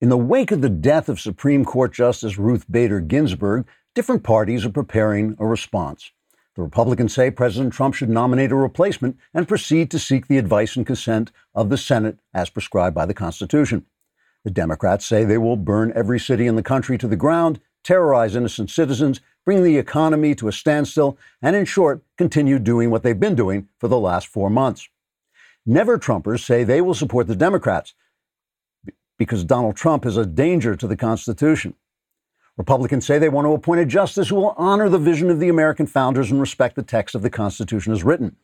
In the wake of the death of Supreme Court Justice Ruth Bader Ginsburg, different parties are preparing a response. The Republicans say President Trump should nominate a replacement and proceed to seek the advice and consent of the Senate as prescribed by the Constitution. The Democrats say they will burn every city in the country to the ground, terrorize innocent citizens, bring the economy to a standstill, and in short, continue doing what they've been doing for the last four months. Never Trumpers say they will support the Democrats because Donald Trump is a danger to the Constitution. Republicans say they want to appoint a justice who will honor the vision of the American founders and respect the text of the Constitution as written.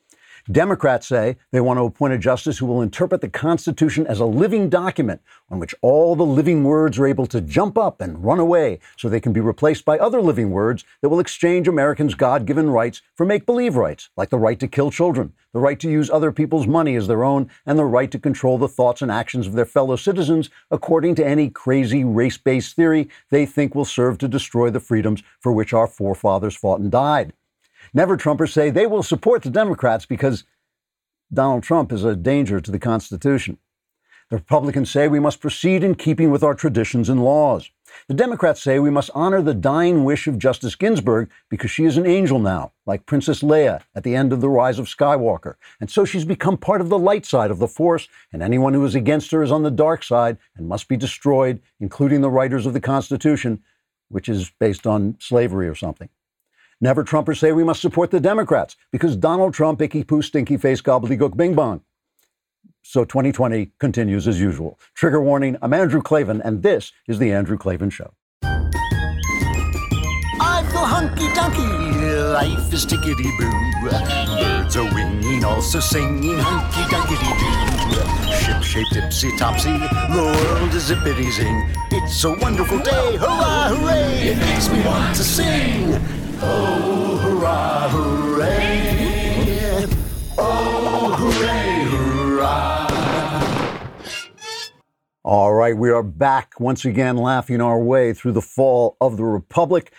Democrats say they want to appoint a justice who will interpret the Constitution as a living document on which all the living words are able to jump up and run away so they can be replaced by other living words that will exchange Americans' God given rights for make believe rights, like the right to kill children, the right to use other people's money as their own, and the right to control the thoughts and actions of their fellow citizens according to any crazy race based theory they think will serve to destroy the freedoms for which our forefathers fought and died. Never Trumpers say they will support the Democrats because Donald Trump is a danger to the Constitution. The Republicans say we must proceed in keeping with our traditions and laws. The Democrats say we must honor the dying wish of Justice Ginsburg because she is an angel now, like Princess Leia at the end of The Rise of Skywalker. And so she's become part of the light side of the Force, and anyone who is against her is on the dark side and must be destroyed, including the writers of the Constitution, which is based on slavery or something. Never Trumpers say we must support the Democrats because Donald Trump, icky poo, stinky face, gobbledygook, bing bong. So 2020 continues as usual. Trigger warning I'm Andrew Klavan, and this is The Andrew Klavan Show. I feel hunky dunky, life is tickety boo. Birds are winging, also singing hunky dunky doo. Ship shaped tipsy topsy, the world is zippity zing. It's a wonderful day, hurrah, hooray! It makes me want to sing. Oh, hurrah, hooray! Oh, hooray, hurrah! All right, we are back once again laughing our way through the fall of the Republic.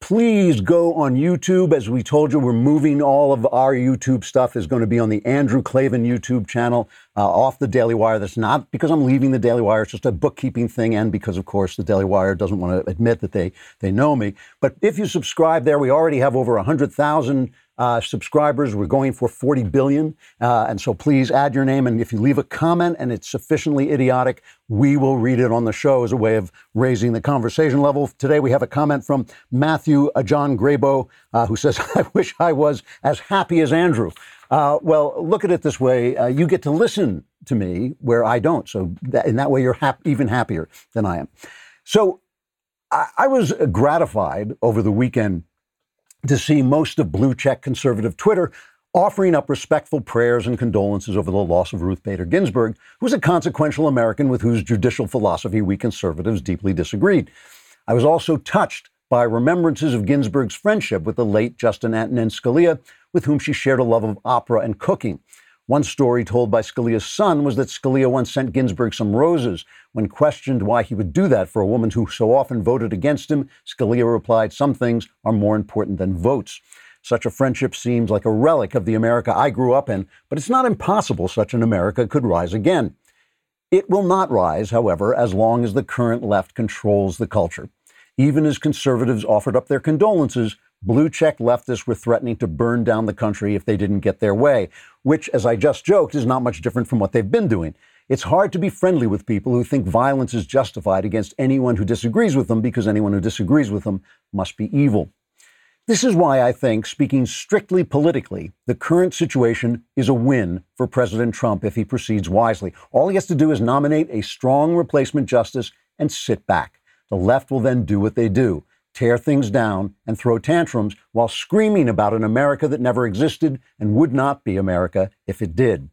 Please go on YouTube. As we told you, we're moving all of our YouTube stuff is going to be on the Andrew Klavan YouTube channel uh, off the Daily Wire. That's not because I'm leaving the Daily Wire. It's just a bookkeeping thing, and because, of course, the Daily Wire doesn't want to admit that they they know me. But if you subscribe there, we already have over hundred thousand uh, subscribers. We're going for 40 billion. Uh, and so please add your name. And if you leave a comment and it's sufficiently idiotic, we will read it on the show as a way of raising the conversation level. Today we have a comment from Matthew uh, John Graybo, uh, who says, I wish I was as happy as Andrew. Uh, well, look at it this way uh, you get to listen to me where I don't. So that, in that way, you're hap- even happier than I am. So I, I was gratified over the weekend to see most of blue check conservative Twitter offering up respectful prayers and condolences over the loss of Ruth Bader Ginsburg, who was a consequential American with whose judicial philosophy we conservatives deeply disagreed. I was also touched by remembrances of Ginsburg's friendship with the late Justin Antonin Scalia, with whom she shared a love of opera and cooking. One story told by Scalia's son was that Scalia once sent Ginsburg some roses. When questioned why he would do that for a woman who so often voted against him, Scalia replied, Some things are more important than votes. Such a friendship seems like a relic of the America I grew up in, but it's not impossible such an America could rise again. It will not rise, however, as long as the current left controls the culture. Even as conservatives offered up their condolences, blue check leftists were threatening to burn down the country if they didn't get their way, which, as I just joked, is not much different from what they've been doing. It's hard to be friendly with people who think violence is justified against anyone who disagrees with them because anyone who disagrees with them must be evil. This is why I think, speaking strictly politically, the current situation is a win for President Trump if he proceeds wisely. All he has to do is nominate a strong replacement justice and sit back. The left will then do what they do tear things down and throw tantrums while screaming about an America that never existed and would not be America if it did.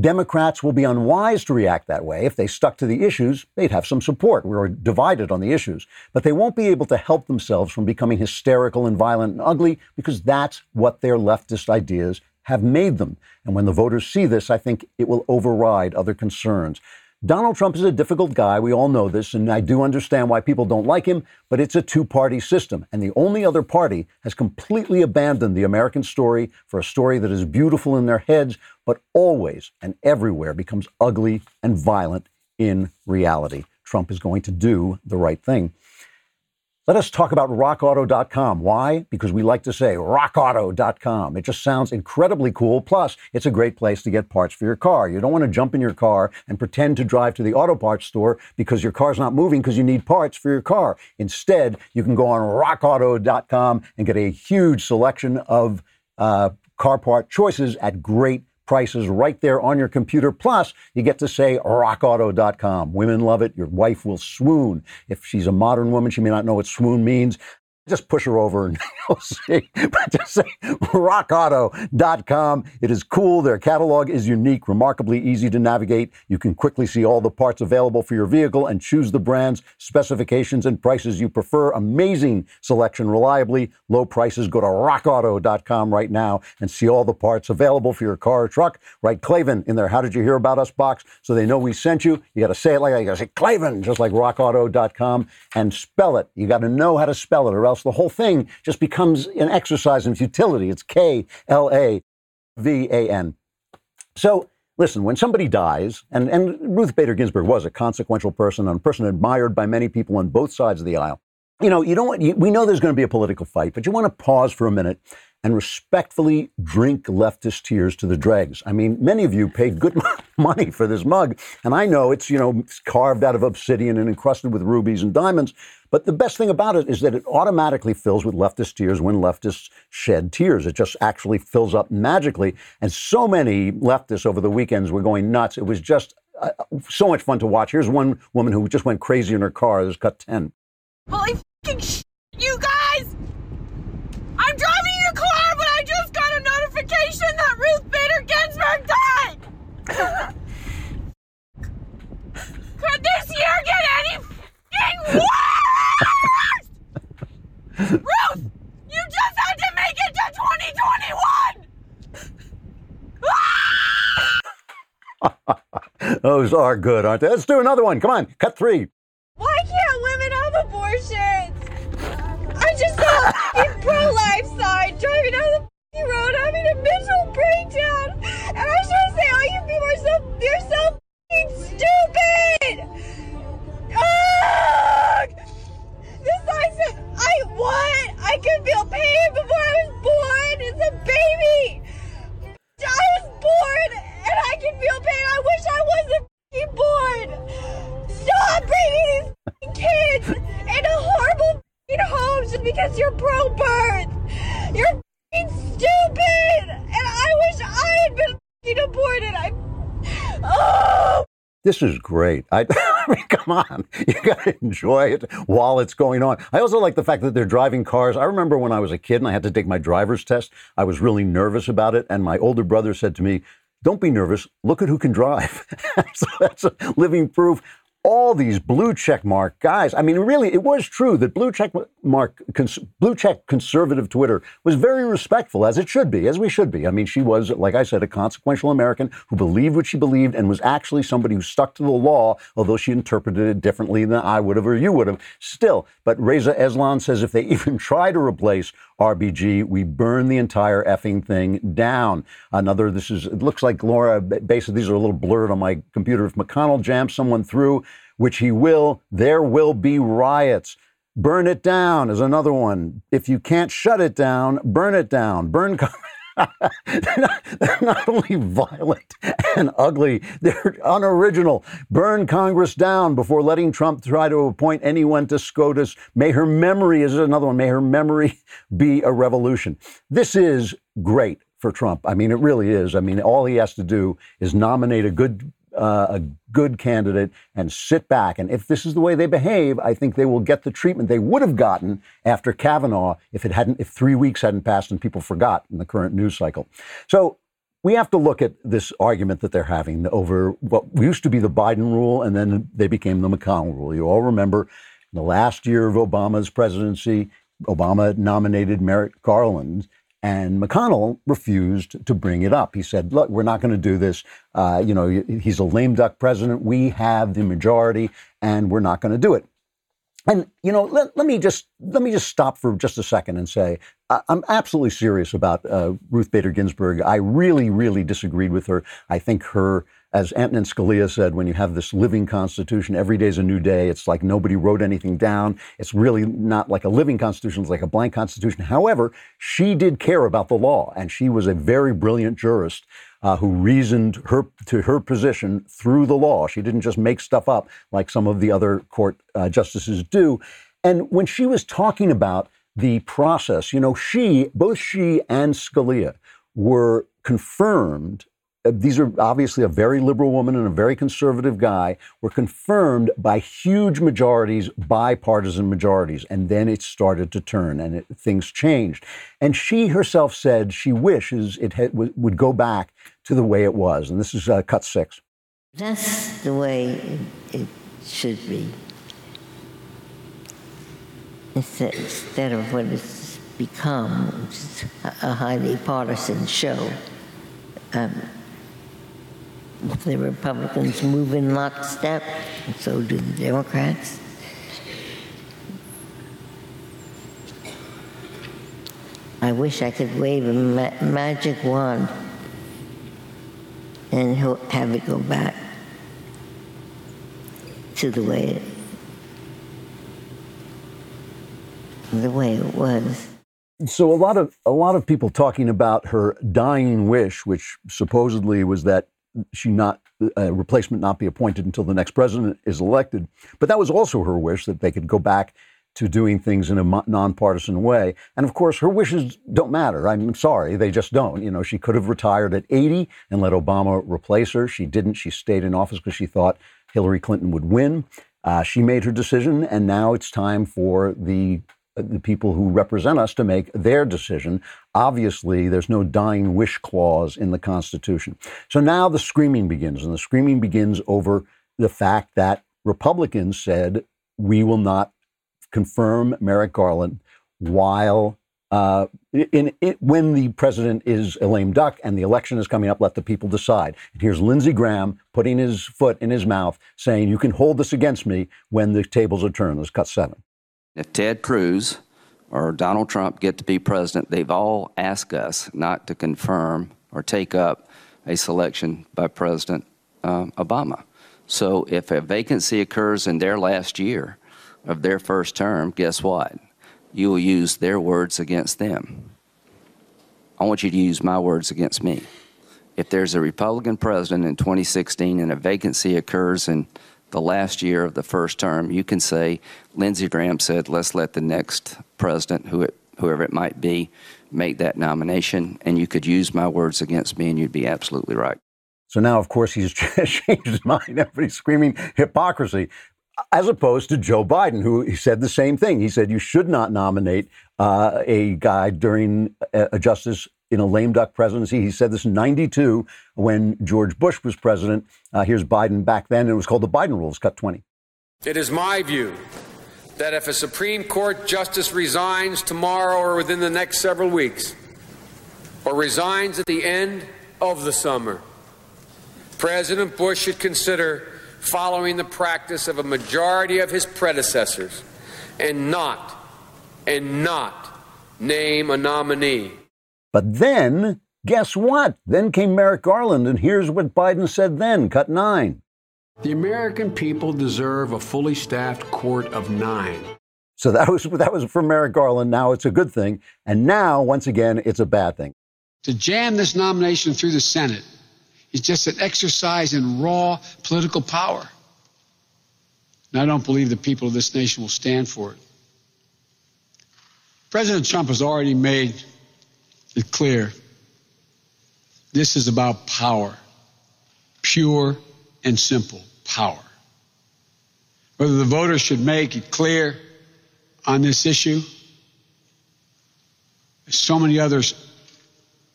Democrats will be unwise to react that way. If they stuck to the issues, they'd have some support. We are divided on the issues. But they won't be able to help themselves from becoming hysterical and violent and ugly because that's what their leftist ideas have made them. And when the voters see this, I think it will override other concerns. Donald Trump is a difficult guy. We all know this, and I do understand why people don't like him, but it's a two party system. And the only other party has completely abandoned the American story for a story that is beautiful in their heads, but always and everywhere becomes ugly and violent in reality. Trump is going to do the right thing. Let us talk about rockauto.com. Why? Because we like to say rockauto.com. It just sounds incredibly cool. Plus, it's a great place to get parts for your car. You don't want to jump in your car and pretend to drive to the auto parts store because your car's not moving because you need parts for your car. Instead, you can go on rockauto.com and get a huge selection of uh, car part choices at great prices right there on your computer. Plus, you get to say rockauto.com. Women love it. Your wife will swoon. If she's a modern woman, she may not know what swoon means just push her over and you'll see. But just say rockauto.com. It is cool. Their catalog is unique, remarkably easy to navigate. You can quickly see all the parts available for your vehicle and choose the brands, specifications, and prices you prefer. Amazing selection, reliably low prices. Go to rockauto.com right now and see all the parts available for your car or truck. Write Klavan in there. How did you hear about us box so they know we sent you? You got to say it like that. You got to say Klavan, just like rockauto.com and spell it. You got to know how to spell it or else the whole thing just becomes an exercise in futility. It's K L A V A N. So, listen, when somebody dies, and, and Ruth Bader Ginsburg was a consequential person and a person admired by many people on both sides of the aisle, you know, you don't you, we know there's going to be a political fight, but you want to pause for a minute and respectfully drink leftist tears to the dregs. I mean, many of you paid good money for this mug, and I know it's, you know, carved out of obsidian and encrusted with rubies and diamonds, but the best thing about it is that it automatically fills with leftist tears when leftists shed tears. It just actually fills up magically. And so many leftists over the weekends were going nuts. It was just uh, so much fun to watch. Here's one woman who just went crazy in her car. This cut 10. Holy fucking sh- you guys! I'm driving your car, but I just got a notification that Ruth Bader Ginsburg died! Could this year get any fucking worse? Ruth, you just had to make it to 2021! Those are good, aren't they? Let's do another one. Come on, cut three. Great. I, I mean, come on. You got to enjoy it while it's going on. I also like the fact that they're driving cars. I remember when I was a kid and I had to take my driver's test, I was really nervous about it. And my older brother said to me, Don't be nervous. Look at who can drive. so that's living proof all these blue check mark guys. I mean, really, it was true that blue check mark, cons- blue check conservative Twitter was very respectful, as it should be, as we should be. I mean, she was, like I said, a consequential American who believed what she believed and was actually somebody who stuck to the law, although she interpreted it differently than I would have or you would have. Still, but Reza Aslan says if they even try to replace RBG, we burn the entire effing thing down. Another, this is, it looks like Laura, basically, these are a little blurred on my computer. If McConnell jams someone through, which he will, there will be riots. Burn it down is another one. If you can't shut it down, burn it down. Burn. they're, not, they're not only violent and ugly, they're unoriginal. Burn Congress down before letting Trump try to appoint anyone to SCOTUS. May her memory, is another one, may her memory be a revolution. This is great for Trump. I mean, it really is. I mean, all he has to do is nominate a good uh, a good candidate and sit back. And if this is the way they behave, I think they will get the treatment they would have gotten after Kavanaugh if it hadn't, if three weeks hadn't passed and people forgot in the current news cycle. So we have to look at this argument that they're having over what used to be the Biden rule and then they became the McConnell rule. You all remember in the last year of Obama's presidency, Obama nominated Merrick Garland and McConnell refused to bring it up. He said, look, we're not going to do this. Uh, you know, he's a lame duck president. We have the majority and we're not going to do it. And you know, let, let me just let me just stop for just a second and say I, am absolutely serious about uh, Ruth Bader Ginsburg. I really, really disagreed with her. I think her as Antonin Scalia said, when you have this living constitution, every day is a new day. It's like nobody wrote anything down. It's really not like a living constitution, it's like a blank constitution. However, she did care about the law, and she was a very brilliant jurist. Uh, who reasoned her to her position through the law. She didn't just make stuff up like some of the other court uh, justices do. And when she was talking about the process, you know, she, both she and Scalia were confirmed these are obviously a very liberal woman and a very conservative guy, were confirmed by huge majorities, bipartisan majorities. And then it started to turn and it, things changed. And she herself said she wishes it had, w- would go back to the way it was. And this is uh, cut six. That's the way it, it should be. Instead, of what it's become, a highly partisan show. Um, the Republicans move in lockstep, and so do the Democrats. I wish I could wave a ma- magic wand and have it go back to the way it, the way it was. So a lot of a lot of people talking about her dying wish, which supposedly was that she not a replacement not be appointed until the next president is elected. But that was also her wish that they could go back to doing things in a nonpartisan way. And of course, her wishes don't matter. I'm sorry, they just don't. You know, she could have retired at 80 and let Obama replace her. She didn't. She stayed in office because she thought Hillary Clinton would win. Uh, she made her decision, and now it's time for the the people who represent us to make their decision. Obviously, there's no dying wish clause in the Constitution. So now the screaming begins, and the screaming begins over the fact that Republicans said we will not confirm Merrick Garland while uh, in, in, when the president is a lame duck and the election is coming up, let the people decide. And here's Lindsey Graham putting his foot in his mouth, saying, "You can hold this against me when the tables are turned." Let's cut seven. If Ted Cruz or Donald Trump get to be president, they've all asked us not to confirm or take up a selection by President um, Obama. So if a vacancy occurs in their last year of their first term, guess what? You will use their words against them. I want you to use my words against me. If there's a Republican president in 2016 and a vacancy occurs in the last year of the first term, you can say, Lindsey Graham said, let's let the next president, who it, whoever it might be, make that nomination. And you could use my words against me, and you'd be absolutely right. So now, of course, he's changed his mind. Everybody's screaming hypocrisy, as opposed to Joe Biden, who said the same thing. He said you should not nominate uh, a guy during a justice in a lame duck presidency. He said this in 92 when George Bush was president. Uh, here's Biden back then, and it was called the Biden rules, cut 20. It is my view that if a Supreme Court justice resigns tomorrow or within the next several weeks, or resigns at the end of the summer, President Bush should consider following the practice of a majority of his predecessors and not, and not name a nominee but then, guess what? Then came Merrick Garland, and here's what Biden said then, cut nine. The American people deserve a fully staffed court of nine. So that was that was for Merrick Garland. Now it's a good thing, and now once again it's a bad thing. To jam this nomination through the Senate is just an exercise in raw political power. And I don't believe the people of this nation will stand for it. President Trump has already made it clear. This is about power, pure and simple power. Whether the voters should make it clear on this issue, as so many others,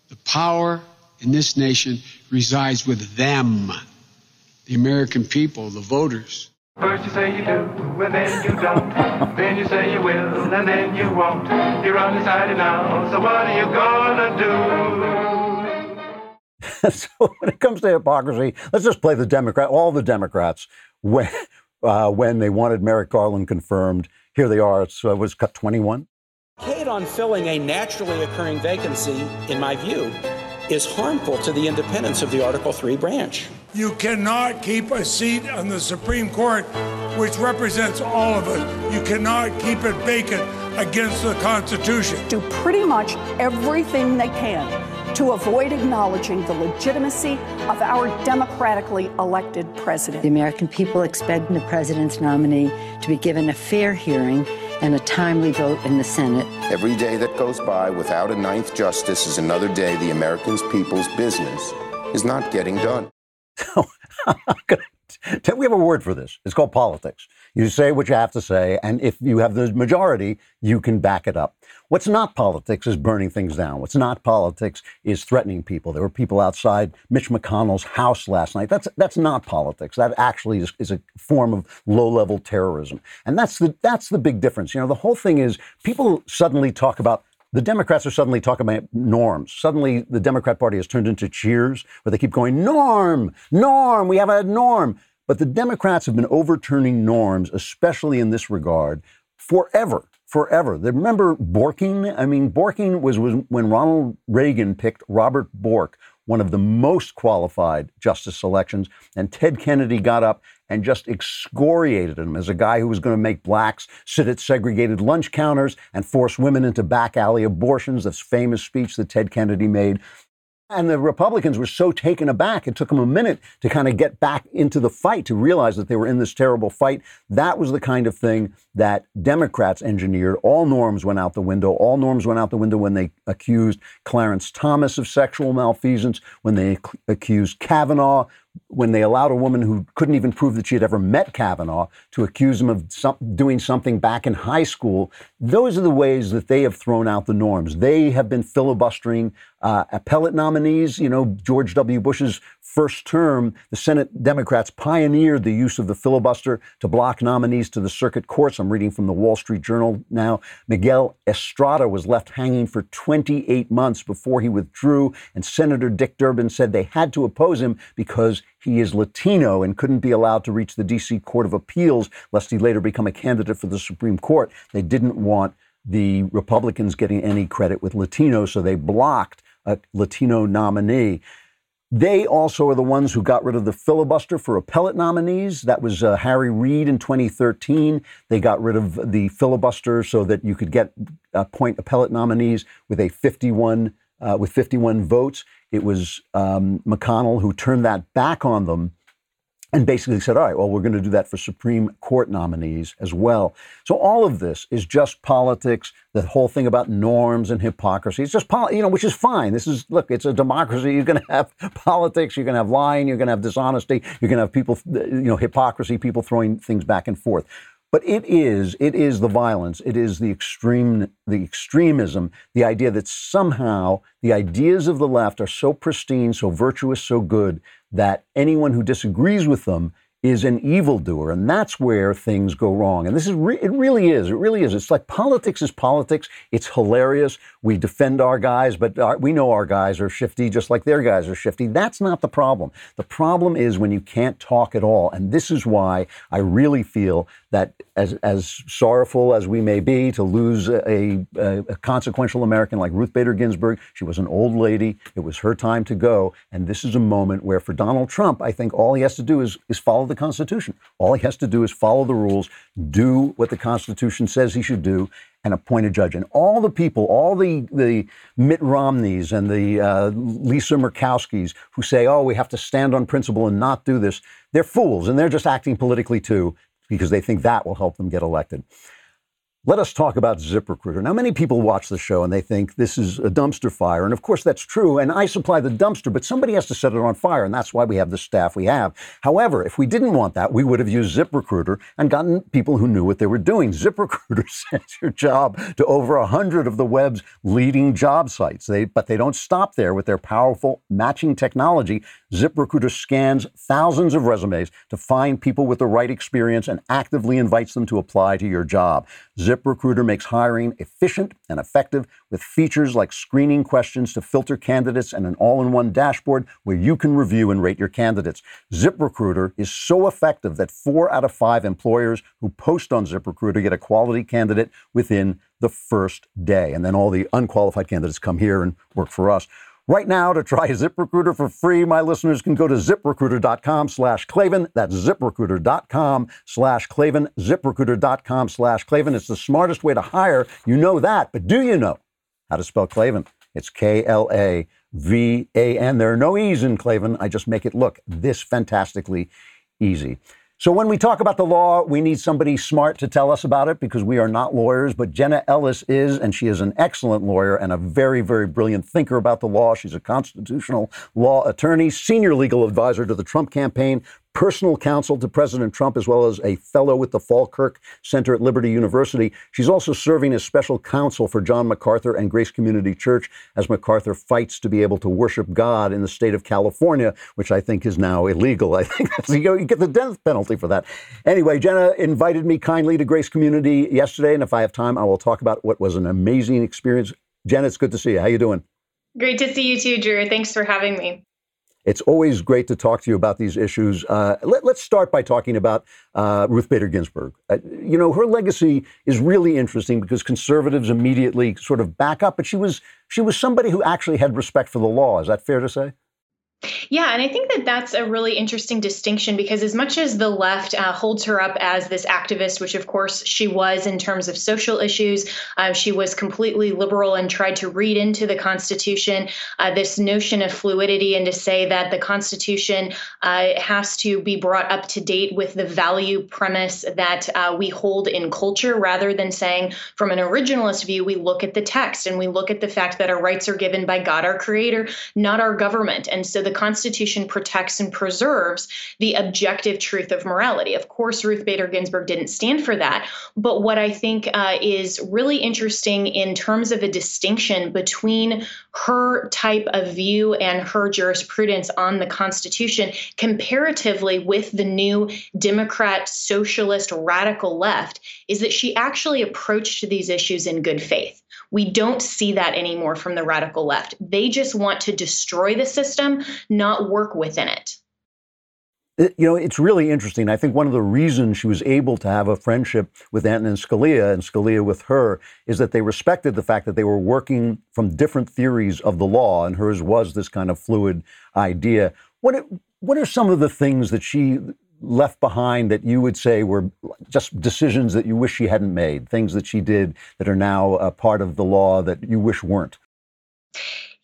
the power in this nation resides with them, the American people, the voters. First you say you do, and then you don't. then you say you will, and then you won't. You're undecided now, so what are you gonna do? so when it comes to hypocrisy, let's just play the Democrat, all the Democrats, when, uh, when they wanted Merrick Garland confirmed. Here they are. So it was cut 21. Kate on filling a naturally occurring vacancy, in my view, is harmful to the independence of the Article 3 branch. You cannot keep a seat on the Supreme Court, which represents all of us. You cannot keep it vacant against the Constitution. Do pretty much everything they can to avoid acknowledging the legitimacy of our democratically elected president. The American people expect the president's nominee to be given a fair hearing and a timely vote in the Senate. Every day that goes by without a ninth justice is another day the American people's business is not getting done. we have a word for this. It's called politics. You say what you have to say, and if you have the majority, you can back it up. What's not politics is burning things down. What's not politics is threatening people. There were people outside Mitch McConnell's house last night. That's that's not politics. That actually is, is a form of low-level terrorism, and that's the that's the big difference. You know, the whole thing is people suddenly talk about the Democrats are suddenly talking about norms. Suddenly, the Democrat Party has turned into cheers, where they keep going, norm, norm, we have a norm. But the Democrats have been overturning norms, especially in this regard, forever, forever. Remember Borking? I mean, Borking was, was when Ronald Reagan picked Robert Bork, one of the most qualified justice selections, and Ted Kennedy got up and just excoriated him as a guy who was going to make blacks sit at segregated lunch counters and force women into back alley abortions. This famous speech that Ted Kennedy made. And the Republicans were so taken aback, it took them a minute to kind of get back into the fight, to realize that they were in this terrible fight. That was the kind of thing that Democrats engineered. All norms went out the window. All norms went out the window when they accused Clarence Thomas of sexual malfeasance, when they accused Kavanaugh when they allowed a woman who couldn't even prove that she had ever met Kavanaugh to accuse him of some, doing something back in high school, those are the ways that they have thrown out the norms. They have been filibustering uh, appellate nominees. You know, George W. Bush's first term, the Senate Democrats pioneered the use of the filibuster to block nominees to the circuit courts. I'm reading from the Wall Street Journal now. Miguel Estrada was left hanging for 28 months before he withdrew, and Senator Dick Durbin said they had to oppose him because he is Latino and couldn't be allowed to reach the D.C. Court of Appeals lest he later become a candidate for the Supreme Court. They didn't want the Republicans getting any credit with Latinos, so they blocked a Latino nominee. They also are the ones who got rid of the filibuster for appellate nominees. That was uh, Harry Reid in 2013. They got rid of the filibuster so that you could get appoint appellate nominees with a 51 uh, with 51 votes. It was um, McConnell who turned that back on them and basically said, all right, well, we're going to do that for Supreme Court nominees as well. So all of this is just politics. The whole thing about norms and hypocrisy. It's just, you know, which is fine. This is, look, it's a democracy. You're going to have politics. You're going to have lying. You're going to have dishonesty. You're going to have people, you know, hypocrisy, people throwing things back and forth. But it is, it is the violence, it is the extreme, the extremism, the idea that somehow the ideas of the left are so pristine, so virtuous, so good that anyone who disagrees with them is an evildoer, and that's where things go wrong. And this is re- it really is. It really is. It's like politics is politics. It's hilarious. We defend our guys, but our, we know our guys are shifty, just like their guys are shifty. That's not the problem. The problem is when you can't talk at all, and this is why I really feel that as as sorrowful as we may be to lose a, a, a consequential American like Ruth Bader Ginsburg, she was an old lady. It was her time to go, and this is a moment where for Donald Trump, I think all he has to do is is follow the Constitution. All he has to do is follow the rules, do what the Constitution says he should do, and appoint a judge. And all the people, all the, the Mitt Romneys and the uh, Lisa Murkowskis who say, oh, we have to stand on principle and not do this, they're fools and they're just acting politically too because they think that will help them get elected. Let us talk about ZipRecruiter. Now, many people watch the show and they think this is a dumpster fire. And of course, that's true. And I supply the dumpster, but somebody has to set it on fire. And that's why we have the staff we have. However, if we didn't want that, we would have used ZipRecruiter and gotten people who knew what they were doing. ZipRecruiter sends your job to over 100 of the web's leading job sites. They, but they don't stop there with their powerful matching technology. ZipRecruiter scans thousands of resumes to find people with the right experience and actively invites them to apply to your job. ZipRecruiter makes hiring efficient and effective with features like screening questions to filter candidates and an all in one dashboard where you can review and rate your candidates. ZipRecruiter is so effective that four out of five employers who post on ZipRecruiter get a quality candidate within the first day. And then all the unqualified candidates come here and work for us. Right now, to try ZipRecruiter for free, my listeners can go to ziprecruiter.com slash Klavan. That's ziprecruiter.com slash Klavan, ziprecruiter.com slash Klavan. It's the smartest way to hire. You know that, but do you know how to spell Klavan? It's K L A V A N. There are no E's in Klavan. I just make it look this fantastically easy. So when we talk about the law, we need somebody smart to tell us about it because we are not lawyers, but Jenna Ellis is, and she is an excellent lawyer and a very, very brilliant thinker about the law. She's a constitutional law attorney, senior legal advisor to the Trump campaign, personal counsel to President Trump, as well as a fellow with the Falkirk Center at Liberty University. She's also serving as special counsel for John MacArthur and Grace Community Church as MacArthur fights to be able to worship God in the state of California, which I think is now illegal. I think you get the death penalty for that. Anyway, Jenna invited me kindly to Grace Community yesterday, and if I have time, I will talk about what was an amazing experience. Jenna, it's good to see you. How you doing? Great to see you too, Drew. Thanks for having me. It's always great to talk to you about these issues. Uh, let, us start by talking about uh, Ruth Bader Ginsburg. Uh, you know, her legacy is really interesting because conservatives immediately sort of back up, but she was she was somebody who actually had respect for the law. Is that fair to say? Yeah, and I think that that's a really interesting distinction because as much as the left uh, holds her up as this activist, which of course she was in terms of social issues, uh, she was completely liberal and tried to read into the Constitution uh, this notion of fluidity and to say that the Constitution uh, has to be brought up to date with the value premise that uh, we hold in culture rather than saying from an originalist view, we look at the text and we look at the fact that our rights are given by God, our creator, not our government. And so the Constitution protects and preserves the objective truth of morality. Of course, Ruth Bader Ginsburg didn't stand for that. But what I think uh, is really interesting in terms of a distinction between her type of view and her jurisprudence on the Constitution comparatively with the new Democrat, socialist, radical left is that she actually approached these issues in good faith. We don't see that anymore from the radical left. They just want to destroy the system, not work within it. You know, it's really interesting. I think one of the reasons she was able to have a friendship with Antonin Scalia and Scalia with her is that they respected the fact that they were working from different theories of the law, and hers was this kind of fluid idea. What, what are some of the things that she left behind that you would say were just decisions that you wish she hadn't made, things that she did that are now a part of the law that you wish weren't?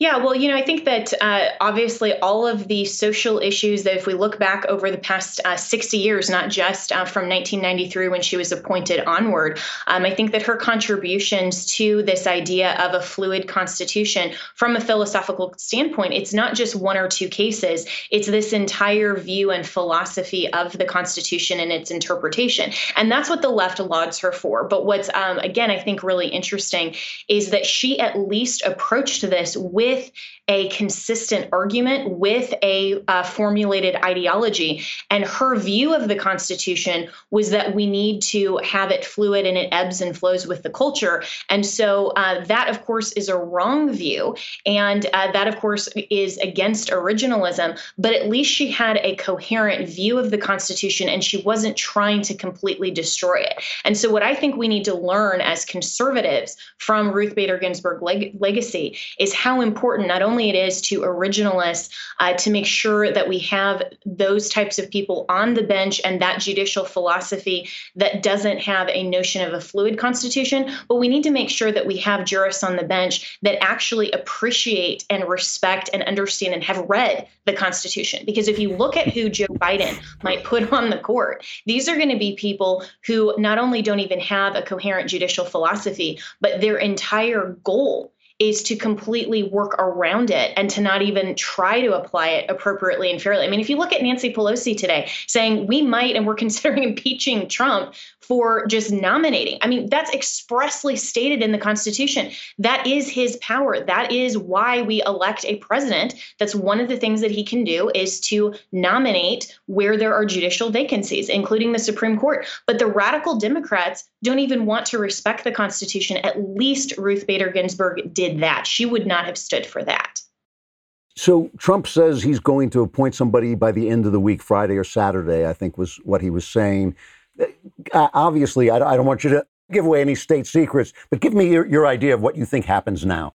Yeah, well, you know, I think that uh, obviously all of the social issues that if we look back over the past uh, 60 years, not just uh, from 1993 when she was appointed onward, um, I think that her contributions to this idea of a fluid constitution from a philosophical standpoint, it's not just one or two cases, it's this entire view and philosophy of the Constitution and its interpretation. And that's what the left lauds her for. But what's, um, again, I think really interesting is that she at least approached this with with a consistent argument, with a uh, formulated ideology. And her view of the Constitution was that we need to have it fluid and it ebbs and flows with the culture. And so uh, that, of course, is a wrong view. And uh, that, of course, is against originalism. But at least she had a coherent view of the Constitution and she wasn't trying to completely destroy it. And so, what I think we need to learn as conservatives from Ruth Bader Ginsburg leg- legacy is how important important not only it is to originalists uh, to make sure that we have those types of people on the bench and that judicial philosophy that doesn't have a notion of a fluid constitution, but we need to make sure that we have jurists on the bench that actually appreciate and respect and understand and have read the Constitution. Because if you look at who Joe Biden might put on the court, these are going to be people who not only don't even have a coherent judicial philosophy, but their entire goal is to completely work around it and to not even try to apply it appropriately and fairly. I mean, if you look at Nancy Pelosi today saying we might and we're considering impeaching Trump for just nominating. I mean, that's expressly stated in the Constitution. That is his power. That is why we elect a president. That's one of the things that he can do is to nominate where there are judicial vacancies, including the Supreme Court. But the radical Democrats don't even want to respect the Constitution. At least Ruth Bader Ginsburg did that. She would not have stood for that. So Trump says he's going to appoint somebody by the end of the week, Friday or Saturday, I think was what he was saying. Uh, obviously, I, I, don't want you to give away any state secrets, but give me your, your idea of what you think happens now.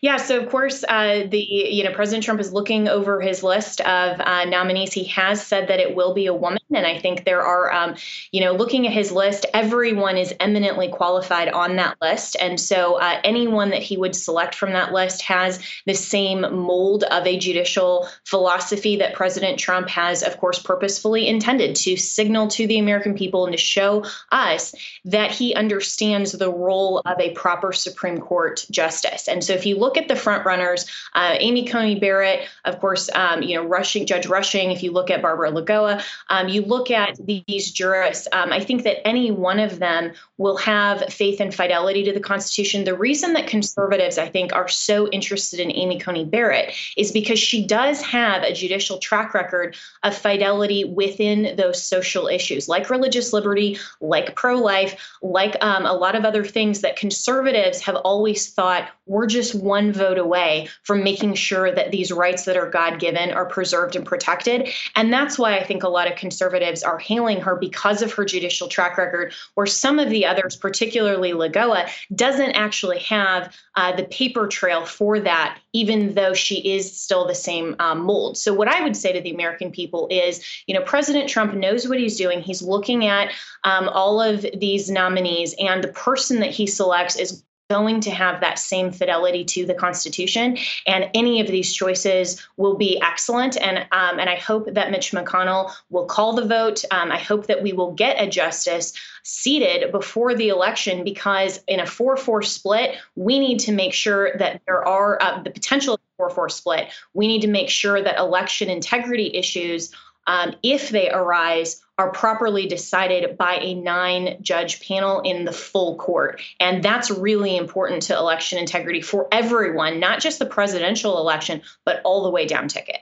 Yeah, so of course, uh, the you know President Trump is looking over his list of uh, nominees. He has said that it will be a woman, and I think there are, um, you know, looking at his list, everyone is eminently qualified on that list, and so uh, anyone that he would select from that list has the same mold of a judicial philosophy that President Trump has, of course, purposefully intended to signal to the American people and to show us that he understands the role of a proper Supreme Court justice, and so if you look at the front runners, uh, Amy Coney Barrett, of course, um, you know, Rushing, Judge Rushing, if you look at Barbara Lagoa, um, you look at these jurists, um, I think that any one of them will have faith and fidelity to the Constitution. The reason that conservatives, I think, are so interested in Amy Coney Barrett is because she does have a judicial track record of fidelity within those social issues, like religious liberty, like pro life, like um, a lot of other things that conservatives have always thought were just one vote away from making sure that these rights that are God given are preserved and protected. And that's why I think a lot of conservatives are hailing her because of her judicial track record, where some of the others, particularly Lagoa, doesn't actually have uh, the paper trail for that, even though she is still the same um, mold. So, what I would say to the American people is, you know, President Trump knows what he's doing. He's looking at um, all of these nominees, and the person that he selects is going to have that same fidelity to the Constitution, and any of these choices will be excellent. And um, and I hope that Mitch McConnell will call the vote. Um, I hope that we will get a justice seated before the election, because in a four-four split, we need to make sure that there are uh, the potential four-four split. We need to make sure that election integrity issues, um, if they arise, are properly decided by a nine judge panel in the full court. And that's really important to election integrity for everyone, not just the presidential election, but all the way down ticket.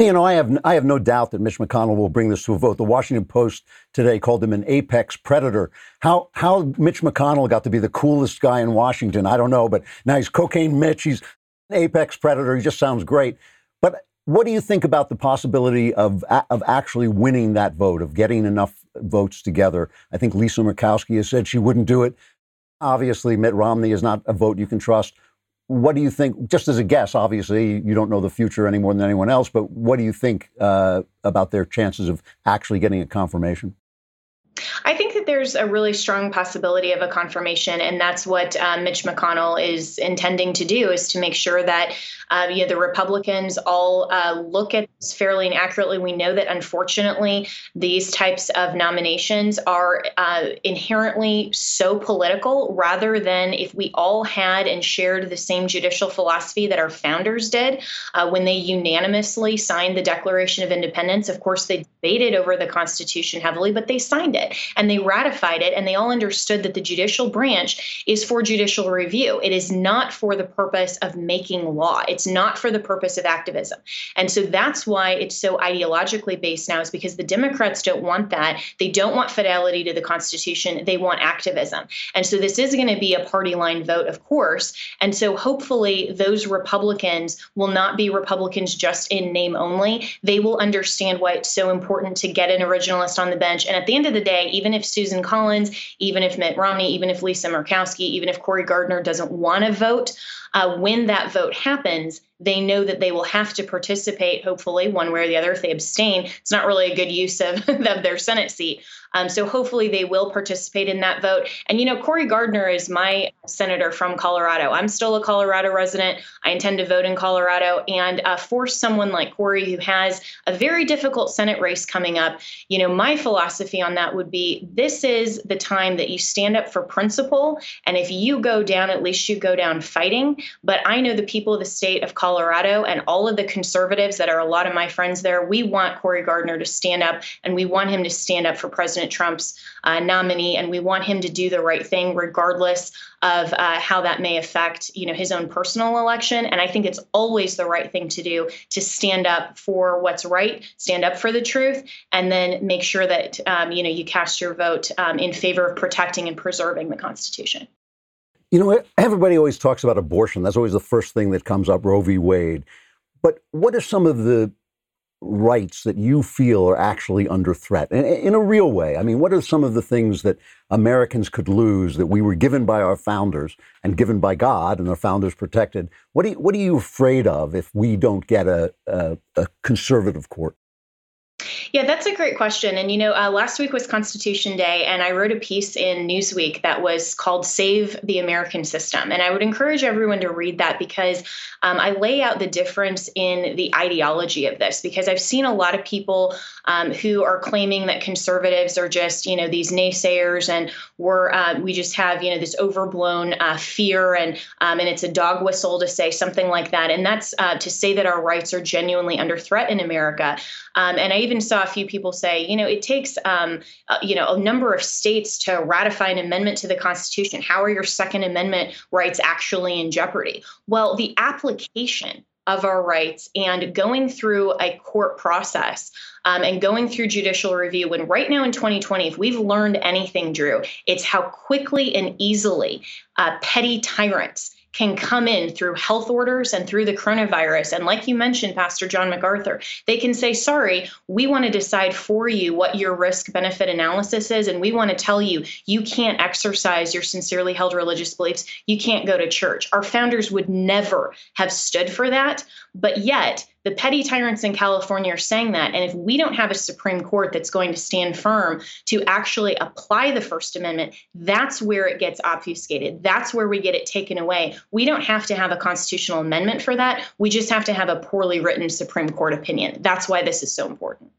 You know, I have I have no doubt that Mitch McConnell will bring this to a vote. The Washington Post today called him an apex predator. How how Mitch McConnell got to be the coolest guy in Washington, I don't know, but now he's cocaine Mitch. He's an apex predator. He just sounds great. But what do you think about the possibility of of actually winning that vote, of getting enough votes together? I think Lisa Murkowski has said she wouldn't do it. Obviously, Mitt Romney is not a vote you can trust. What do you think? Just as a guess, obviously, you don't know the future any more than anyone else, but what do you think uh, about their chances of actually getting a confirmation? I think there's a really strong possibility of a confirmation, and that's what uh, Mitch McConnell is intending to do: is to make sure that uh, you know, the Republicans all uh, look at this fairly and accurately. We know that unfortunately, these types of nominations are uh, inherently so political, rather than if we all had and shared the same judicial philosophy that our founders did uh, when they unanimously signed the Declaration of Independence. Of course, they debated over the Constitution heavily, but they signed it and they ratified it, and they all understood that the judicial branch is for judicial review. It is not for the purpose of making law. It's not for the purpose of activism. And so that's why it's so ideologically based now, is because the Democrats don't want that. They don't want fidelity to the Constitution. They want activism. And so this is going to be a party line vote, of course. And so hopefully those Republicans will not be Republicans just in name only. They will understand why it's so important to get an originalist on the bench. And at the end of the day, even if Susan Collins, even if Mitt Romney, even if Lisa Murkowski, even if Cory Gardner doesn't want to vote, uh, when that vote happens, they know that they will have to participate, hopefully, one way or the other. If they abstain, it's not really a good use of, of their Senate seat. Um, so hopefully they will participate in that vote. And, you know, Cory Gardner is my senator from Colorado. I'm still a Colorado resident. I intend to vote in Colorado. And uh, for someone like Cory, who has a very difficult Senate race coming up, you know, my philosophy on that would be this is the time that you stand up for principle. And if you go down, at least you go down fighting. But I know the people of the state of Colorado and all of the conservatives that are a lot of my friends there, we want Cory Gardner to stand up and we want him to stand up for President Trump's uh, nominee, and we want him to do the right thing, regardless of uh, how that may affect, you know, his own personal election. And I think it's always the right thing to do to stand up for what's right, stand up for the truth, and then make sure that um, you know you cast your vote um, in favor of protecting and preserving the Constitution. You know, everybody always talks about abortion. That's always the first thing that comes up, Roe v. Wade. But what are some of the rights that you feel are actually under threat in, in, a real way? I mean, what are some of the things that Americans could lose that we were given by our founders and given by God and our founders protected? What, do you, what are you afraid of if we don't get a, a, a conservative court? Yeah, that's a great question. And, you know, uh, last week was Constitution Day, and I wrote a piece in Newsweek that was called Save the American System. And I would encourage everyone to read that because um, I lay out the difference in the ideology of this. Because I've seen a lot of people um, who are claiming that conservatives are just, you know, these naysayers and we're, uh, we just have, you know, this overblown uh, fear and, um, and it's a dog whistle to say something like that. And that's uh, to say that our rights are genuinely under threat in America. Um, and I even saw a few people say, you know, it takes, um, uh, you know, a number of states to ratify an amendment to the Constitution. How are your Second Amendment rights actually in jeopardy? Well, the application of our rights and going through a court process um, and going through judicial review. When right now in 2020, if we've learned anything, Drew, it's how quickly and easily uh, petty tyrants can come in through health orders and through the coronavirus. And like you mentioned, Pastor John MacArthur, they can say, sorry, we want to decide for you what your risk benefit analysis is. And we want to tell you, you can't exercise your sincerely held religious beliefs. You can't go to church. Our founders would never have stood for that. But yet, the petty tyrants in California are saying that. And if we don't have a Supreme Court that's going to stand firm to actually apply the First Amendment, that's where it gets obfuscated. That's where we get it taken away. We don't have to have a constitutional amendment for that. We just have to have a poorly written Supreme Court opinion. That's why this is so important.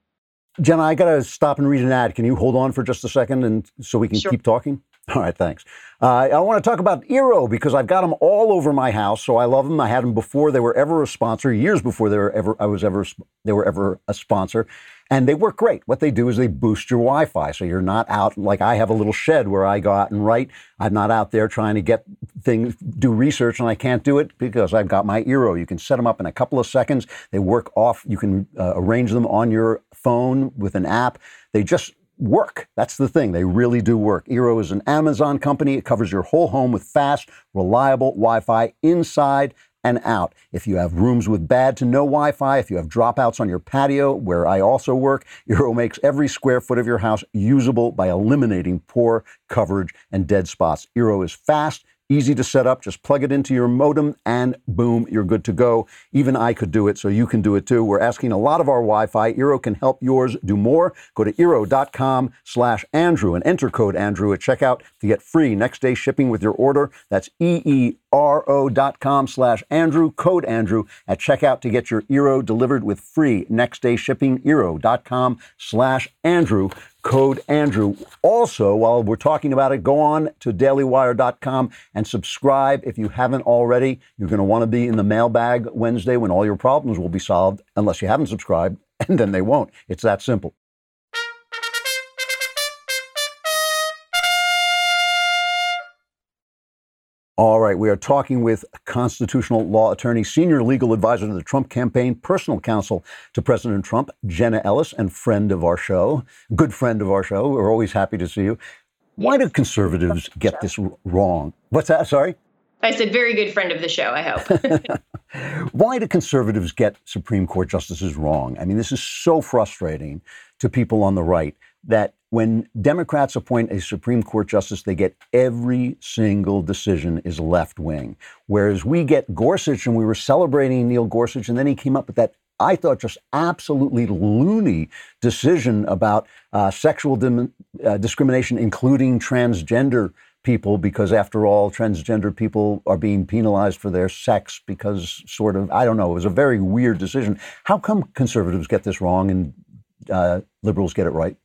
Jenna, I got to stop and read an ad. Can you hold on for just a second and so we can sure. keep talking? All right, thanks. Uh, I want to talk about Eero because I've got them all over my house, so I love them. I had them before they were ever a sponsor, years before they were ever I was ever they were ever a sponsor, and they work great. What they do is they boost your Wi-Fi, so you're not out like I have a little shed where I go out and write. I'm not out there trying to get things, do research, and I can't do it because I've got my Eero. You can set them up in a couple of seconds. They work off. You can uh, arrange them on your phone with an app. They just work. That's the thing. They really do work. Eero is an Amazon company. It covers your whole home with fast, reliable Wi Fi inside and out. If you have rooms with bad to no Wi Fi, if you have dropouts on your patio, where I also work, Eero makes every square foot of your house usable by eliminating poor coverage and dead spots. Eero is fast Easy to set up. Just plug it into your modem and boom, you're good to go. Even I could do it, so you can do it too. We're asking a lot of our Wi-Fi. Eero can help yours do more. Go to Eero.com slash Andrew and enter code Andrew at checkout to get free next day shipping with your order. That's E-E-R-O.com slash Andrew, code Andrew at checkout to get your Eero delivered with free next day shipping. Eero.com slash Andrew code Andrew. Also, while we're talking about it, go on to dailywire.com and subscribe if you haven't already. You're going to want to be in the mailbag Wednesday when all your problems will be solved, unless you haven't subscribed, and then they won't. It's that simple. All right, we are talking with constitutional law attorney, senior legal advisor to the Trump campaign, personal counsel to President Trump, Jenna Ellis, and friend of our show, good friend of our show. We're always happy to see you. Why do conservatives get this wrong? What's that? Sorry? I said, very good friend of the show, I hope. Why do conservatives get Supreme Court justices wrong? I mean, this is so frustrating to people on the right that when Democrats appoint a Supreme Court justice, they get every single decision is left wing. Whereas we get Gorsuch, and we were celebrating Neil Gorsuch, and then he came up with that, I thought, just absolutely loony decision about uh, sexual dim- uh, discrimination, including transgender people, because after all, transgender people are being penalized for their sex because, sort of, I don't know, it was a very weird decision. How come conservatives get this wrong and uh, liberals get it right?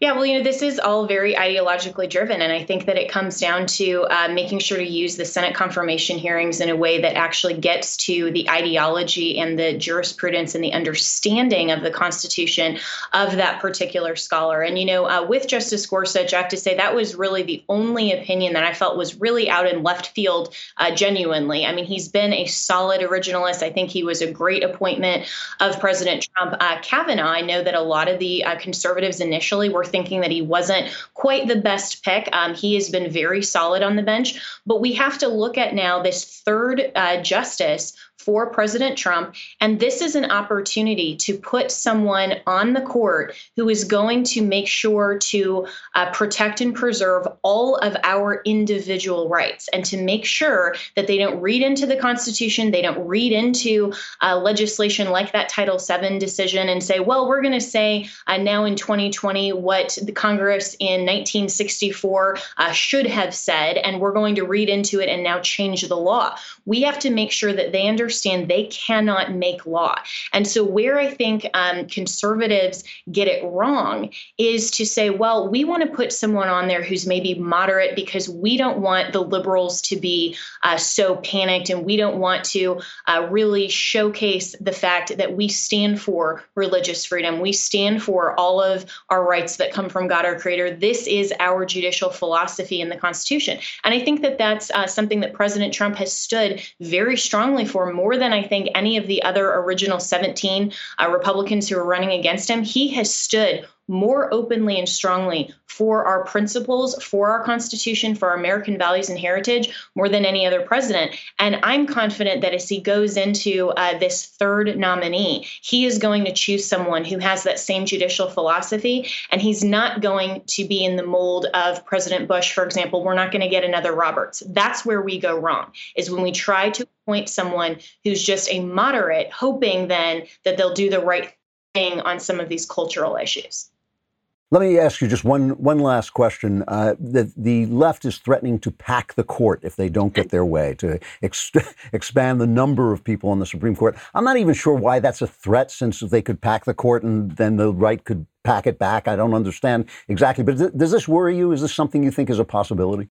Yeah, well, you know, this is all very ideologically driven. And I think that it comes down to uh, making sure to use the Senate confirmation hearings in a way that actually gets to the ideology and the jurisprudence and the understanding of the Constitution of that particular scholar. And, you know, uh, with Justice Gorsuch, I have to say that was really the only opinion that I felt was really out in left field uh, genuinely. I mean, he's been a solid originalist. I think he was a great appointment of President Trump. Uh, Kavanaugh, I know that a lot of the uh, conservatives initially were thinking that he wasn't quite the best pick. Um, he has been very solid on the bench, but we have to look at now this third uh, justice for President Trump. And this is an opportunity to put someone on the court who is going to make sure to uh, protect and preserve all of our individual rights and to make sure that they don't read into the Constitution, they don't read into uh, legislation like that Title VII decision and say, well, we're going to say uh, now in 2020 what the Congress in 1964 uh, should have said, and we're going to read into it and now change the law. We have to make sure that they understand they cannot make law. And so, where I think um, conservatives get it wrong is to say, well, we want to put someone on there who's maybe moderate because we don't want the liberals to be uh, so panicked and we don't want to uh, really showcase the fact that we stand for religious freedom. We stand for all of our rights that come from God, our Creator. This is our judicial philosophy in the Constitution. And I think that that's uh, something that President Trump has stood very strongly for more than I think any of the other original 17 uh, Republicans who are running against him. He has stood more openly and strongly for our principles, for our Constitution, for our American values and heritage more than any other president. And I'm confident that as he goes into uh, this third nominee, he is going to choose someone who has that same judicial philosophy. And he's not going to be in the mold of President Bush, for example. We're not going to get another Roberts. That's where we go wrong, is when we try to appoint someone who's just a moderate, hoping then that they'll do the right thing on some of these cultural issues. Let me ask you just one one last question. Uh, the the left is threatening to pack the court if they don't get their way to ex- expand the number of people on the Supreme Court. I'm not even sure why that's a threat, since they could pack the court and then the right could pack it back. I don't understand exactly. But th- does this worry you? Is this something you think is a possibility?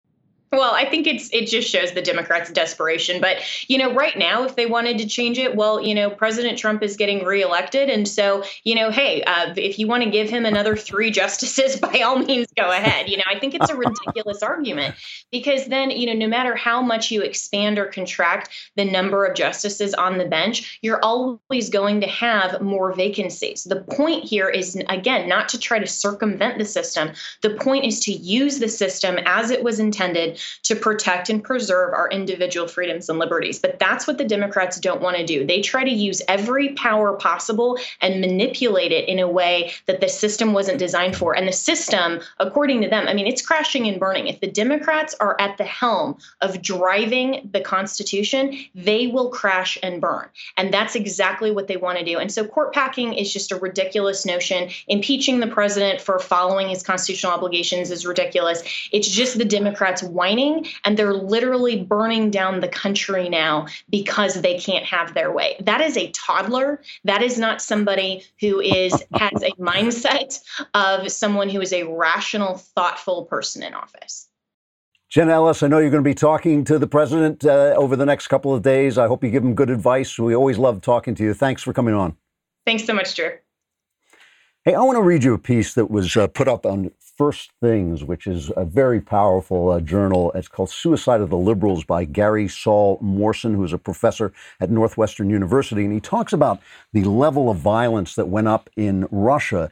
Well, I think it's it just shows the Democrats' desperation. But you know, right now, if they wanted to change it, well, you know, President Trump is getting reelected, and so you know, hey, uh, if you want to give him another three justices, by all means, go ahead. You know, I think it's a ridiculous argument because then you know, no matter how much you expand or contract the number of justices on the bench, you're always going to have more vacancies. The point here is again not to try to circumvent the system. The point is to use the system as it was intended to protect and preserve our individual freedoms and liberties. But that's what the Democrats don't want to do. They try to use every power possible and manipulate it in a way that the system wasn't designed for. And the system, according to them, I mean, it's crashing and burning. If the Democrats are at the helm of driving the Constitution, they will crash and burn. And that's exactly what they want to do. And so court packing is just a ridiculous notion. Impeaching the president for following his constitutional obligations is ridiculous. It's just the Democrats whining and they're literally burning down the country now because they can't have their way. That is a toddler. That is not somebody who is has a mindset of someone who is a rational, thoughtful person in office. Jen Ellis, I know you're going to be talking to the president uh, over the next couple of days. I hope you give him good advice. We always love talking to you. Thanks for coming on. Thanks so much, Drew. Hey, I want to read you a piece that was uh, put up on First Things, which is a very powerful uh, journal. It's called Suicide of the Liberals by Gary Saul Morson, who is a professor at Northwestern University. And he talks about the level of violence that went up in Russia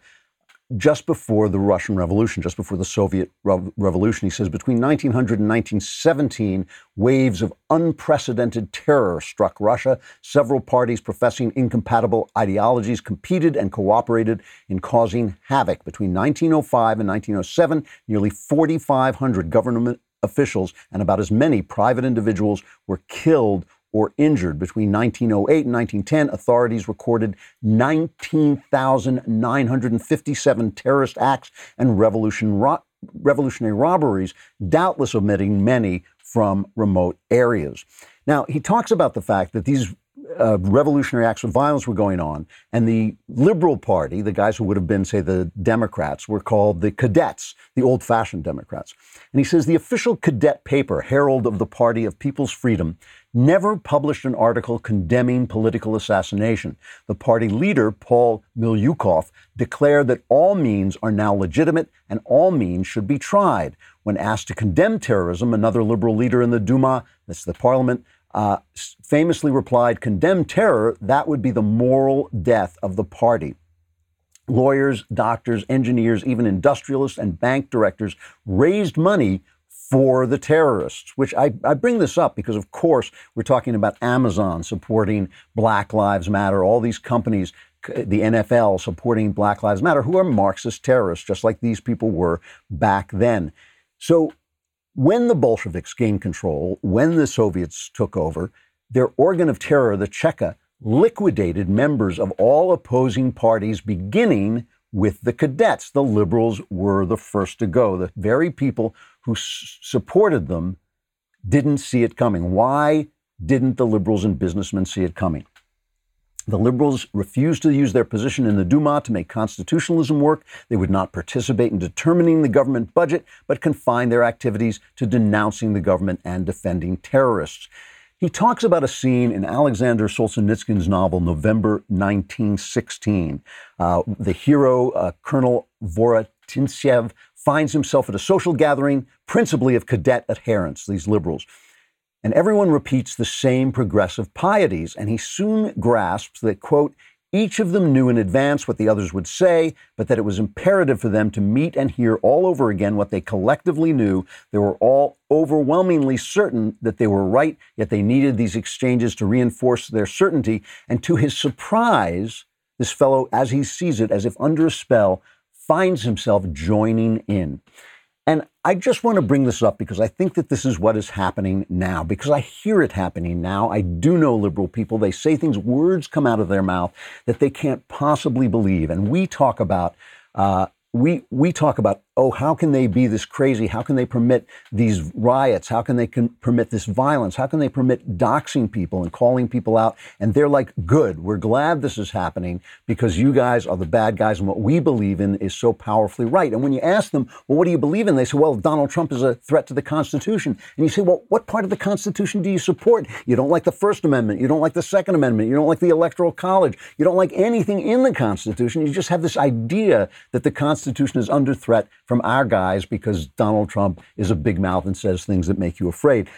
just before the Russian Revolution, just before the Soviet Re- Revolution. He says between 1900 and 1917, waves of unprecedented terror struck Russia. Several parties professing incompatible ideologies competed and cooperated in causing havoc. Between 1905 and 1907, nearly 4,500 government officials and about as many private individuals were killed or injured. Between 1908 and 1910, authorities recorded 19,957 terrorist acts and revolution ro- revolutionary robberies, doubtless omitting many from remote areas. Now, he talks about the fact that these uh, revolutionary acts of violence were going on, and the Liberal Party, the guys who would have been, say, the Democrats, were called the Cadets, the old fashioned Democrats. And he says the official cadet paper, Herald of the Party of People's Freedom, never published an article condemning political assassination. The party leader, Paul Milyukov, declared that all means are now legitimate and all means should be tried. When asked to condemn terrorism, another liberal leader in the Duma, that's the parliament, uh, famously replied, Condemn terror, that would be the moral death of the party. Lawyers, doctors, engineers, even industrialists and bank directors raised money for the terrorists, which I, I bring this up because, of course, we're talking about Amazon supporting Black Lives Matter, all these companies, the NFL supporting Black Lives Matter, who are Marxist terrorists, just like these people were back then. So when the Bolsheviks gained control, when the Soviets took over, their organ of terror, the Cheka, liquidated members of all opposing parties, beginning with the cadets. The liberals were the first to go. The very people who s- supported them didn't see it coming. Why didn't the liberals and businessmen see it coming? The liberals refused to use their position in the Duma to make constitutionalism work. They would not participate in determining the government budget, but confined their activities to denouncing the government and defending terrorists. He talks about a scene in Alexander Solzhenitsyn's novel November 1916. Uh, the hero, uh, Colonel Vorotintsev, finds himself at a social gathering, principally of cadet adherents, these liberals. And everyone repeats the same progressive pieties, and he soon grasps that, quote, each of them knew in advance what the others would say, but that it was imperative for them to meet and hear all over again what they collectively knew. They were all overwhelmingly certain that they were right, yet they needed these exchanges to reinforce their certainty. And to his surprise, this fellow, as he sees it, as if under a spell, finds himself joining in. I just want to bring this up because I think that this is what is happening now, because I hear it happening now. I do know liberal people. They say things, words come out of their mouth that they can't possibly believe. And we talk about, uh, we, we talk about, oh, how can they be this crazy? How can they permit these riots? How can they con- permit this violence? How can they permit doxing people and calling people out? And they're like, good, we're glad this is happening because you guys are the bad guys and what we believe in is so powerfully right. And when you ask them, well, what do you believe in? They say, well, Donald Trump is a threat to the Constitution. And you say, well, what part of the Constitution do you support? You don't like the First Amendment. You don't like the Second Amendment. You don't like the Electoral College. You don't like anything in the Constitution. You just have this idea that the Constitution is under threat from our guys because Donald Trump is a big mouth and says things that make you afraid.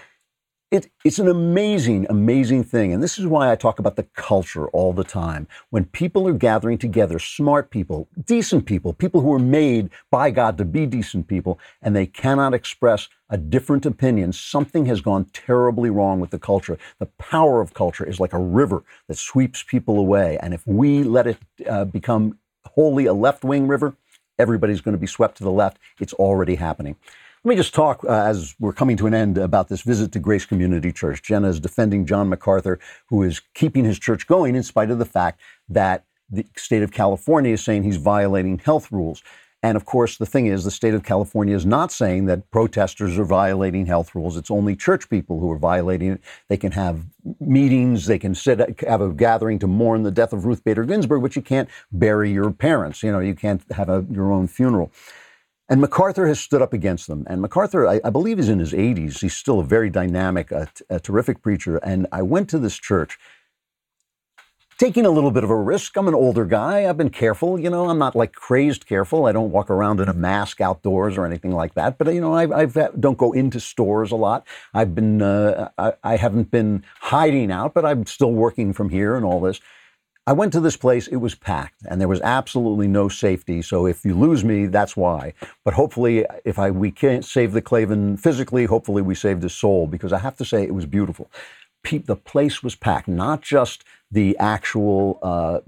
It, it's an amazing, amazing thing. And this is why I talk about the culture all the time. When people are gathering together, smart people, decent people, people who are made by God to be decent people, and they cannot express a different opinion, something has gone terribly wrong with the culture. The power of culture is like a river that sweeps people away. And if we let it uh, become wholly a left wing river, everybody's going to be swept to the left. It's already happening. Let me just talk uh, as we're coming to an end about this visit to Grace Community Church. Jenna is defending John MacArthur, who is keeping his church going in spite of the fact that the state of California is saying he's violating health rules. And of course, the thing is, the state of California is not saying that protesters are violating health rules. It's only church people who are violating it. They can have meetings, they can sit, have a gathering to mourn the death of Ruth Bader Ginsburg, but you can't bury your parents. You know, you can't have a, your own funeral. And MacArthur has stood up against them. And MacArthur, I, I believe, is in his 80s. He's still a very dynamic, a, a terrific preacher. And I went to this church taking a little bit of a risk. I'm an older guy. I've been careful. You know, I'm not like crazed careful. I don't walk around in a mask outdoors or anything like that. But, you know, I I've, don't go into stores a lot. I've been, uh, I, I haven't been hiding out, but I'm still working from here and all this. I went to this place, it was packed, and there was absolutely no safety. So if you lose me, that's why. But hopefully, if I we can't save the Klavan physically, hopefully we saved his soul, because I have to say it was beautiful. The place was packed, not just the actual, uh,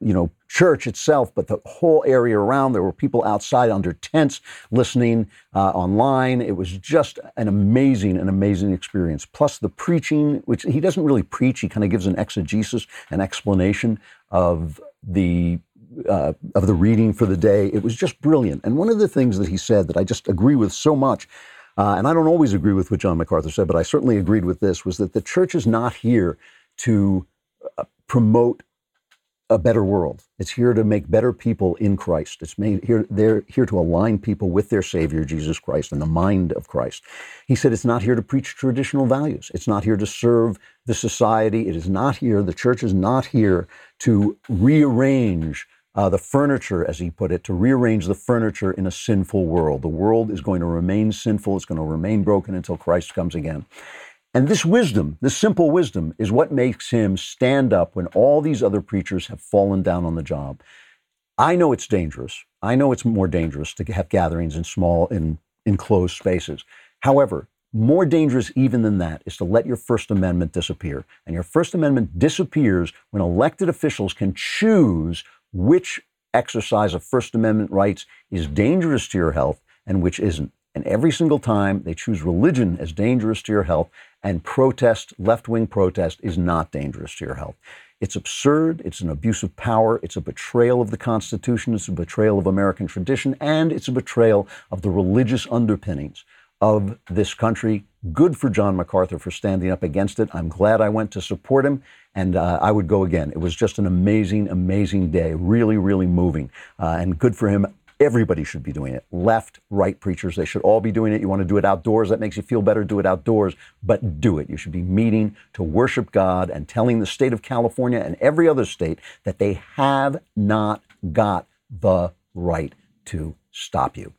you know, church itself, but the whole area around. There were people outside under tents listening uh, online. It was just an amazing, an amazing experience. Plus the preaching, which he doesn't really preach, he kind of gives an exegesis, an explanation of the uh, of the reading for the day. It was just brilliant. And one of the things that he said that I just agree with so much. Uh, and I don't always agree with what John MacArthur said, but I certainly agreed with this, was that the church is not here to uh, promote a better world. It's here to make better people in Christ. It's made here they're here to align people with their Savior Jesus Christ and the mind of Christ. He said it's not here to preach traditional values. It's not here to serve the society. It is not here. The church is not here to rearrange uh, the furniture, as he put it, to rearrange the furniture in a sinful world. The world is going to remain sinful. It's going to remain broken until Christ comes again. And this wisdom, this simple wisdom, is what makes him stand up when all these other preachers have fallen down on the job. I know it's dangerous. I know it's more dangerous to have gatherings in small, in enclosed spaces. However, more dangerous even than that is to let your First Amendment disappear. And your First Amendment disappears when elected officials can choose which exercise of First Amendment rights is dangerous to your health and which isn't. And every single time they choose religion as dangerous to your health, and protest, left wing protest, is not dangerous to your health. It's absurd. It's an abuse of power. It's a betrayal of the Constitution. It's a betrayal of American tradition. And it's a betrayal of the religious underpinnings of this country. Good for John MacArthur for standing up against it. I'm glad I went to support him, and uh, I would go again. It was just an amazing, amazing day. Really, really moving. Uh, and good for him. Everybody should be doing it. Left, right preachers, they should all be doing it. You want to do it outdoors, that makes you feel better, do it outdoors, but do it. You should be meeting to worship God and telling the state of California and every other state that they have not got the right to stop you.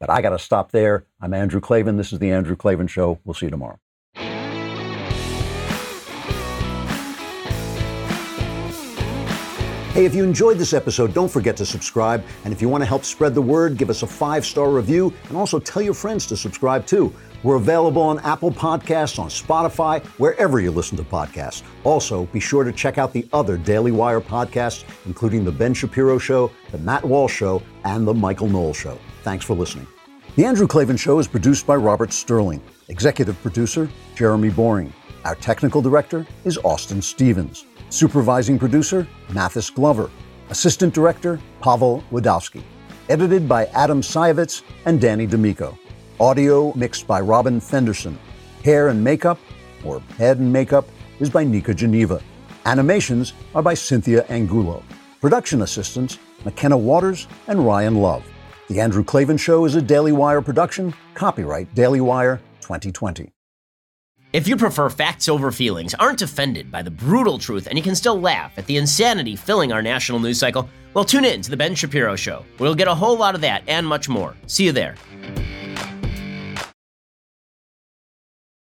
But I got to stop there. I'm Andrew Klavan. This is The Andrew Klavan Show. We'll see you tomorrow. Hey, if you enjoyed this episode, don't forget to subscribe. And if you want to help spread the word, give us a five star review and also tell your friends to subscribe too. We're available on Apple Podcasts, on Spotify, wherever you listen to podcasts. Also, be sure to check out the other Daily Wire podcasts, including The Ben Shapiro Show, The Matt Walsh Show, and The Michael Knowles Show. Thanks for listening. The Andrew Klavan Show is produced by Robert Sterling, executive producer, Jeremy Boring. Our technical director is Austin Stevens. Supervising producer, Mathis Glover. Assistant director, Pavel Wadowski. Edited by Adam Sayevitz and Danny D'Amico. Audio mixed by Robin Fenderson. Hair and makeup, or head and makeup, is by Nika Geneva. Animations are by Cynthia Angulo. Production assistants, McKenna Waters and Ryan Love. The Andrew Klavan Show is a Daily Wire production. Copyright Daily Wire 2020. If you prefer facts over feelings, aren't offended by the brutal truth, and you can still laugh at the insanity filling our national news cycle, well, tune in to The Ben Shapiro Show. We'll get a whole lot of that and much more. See you there.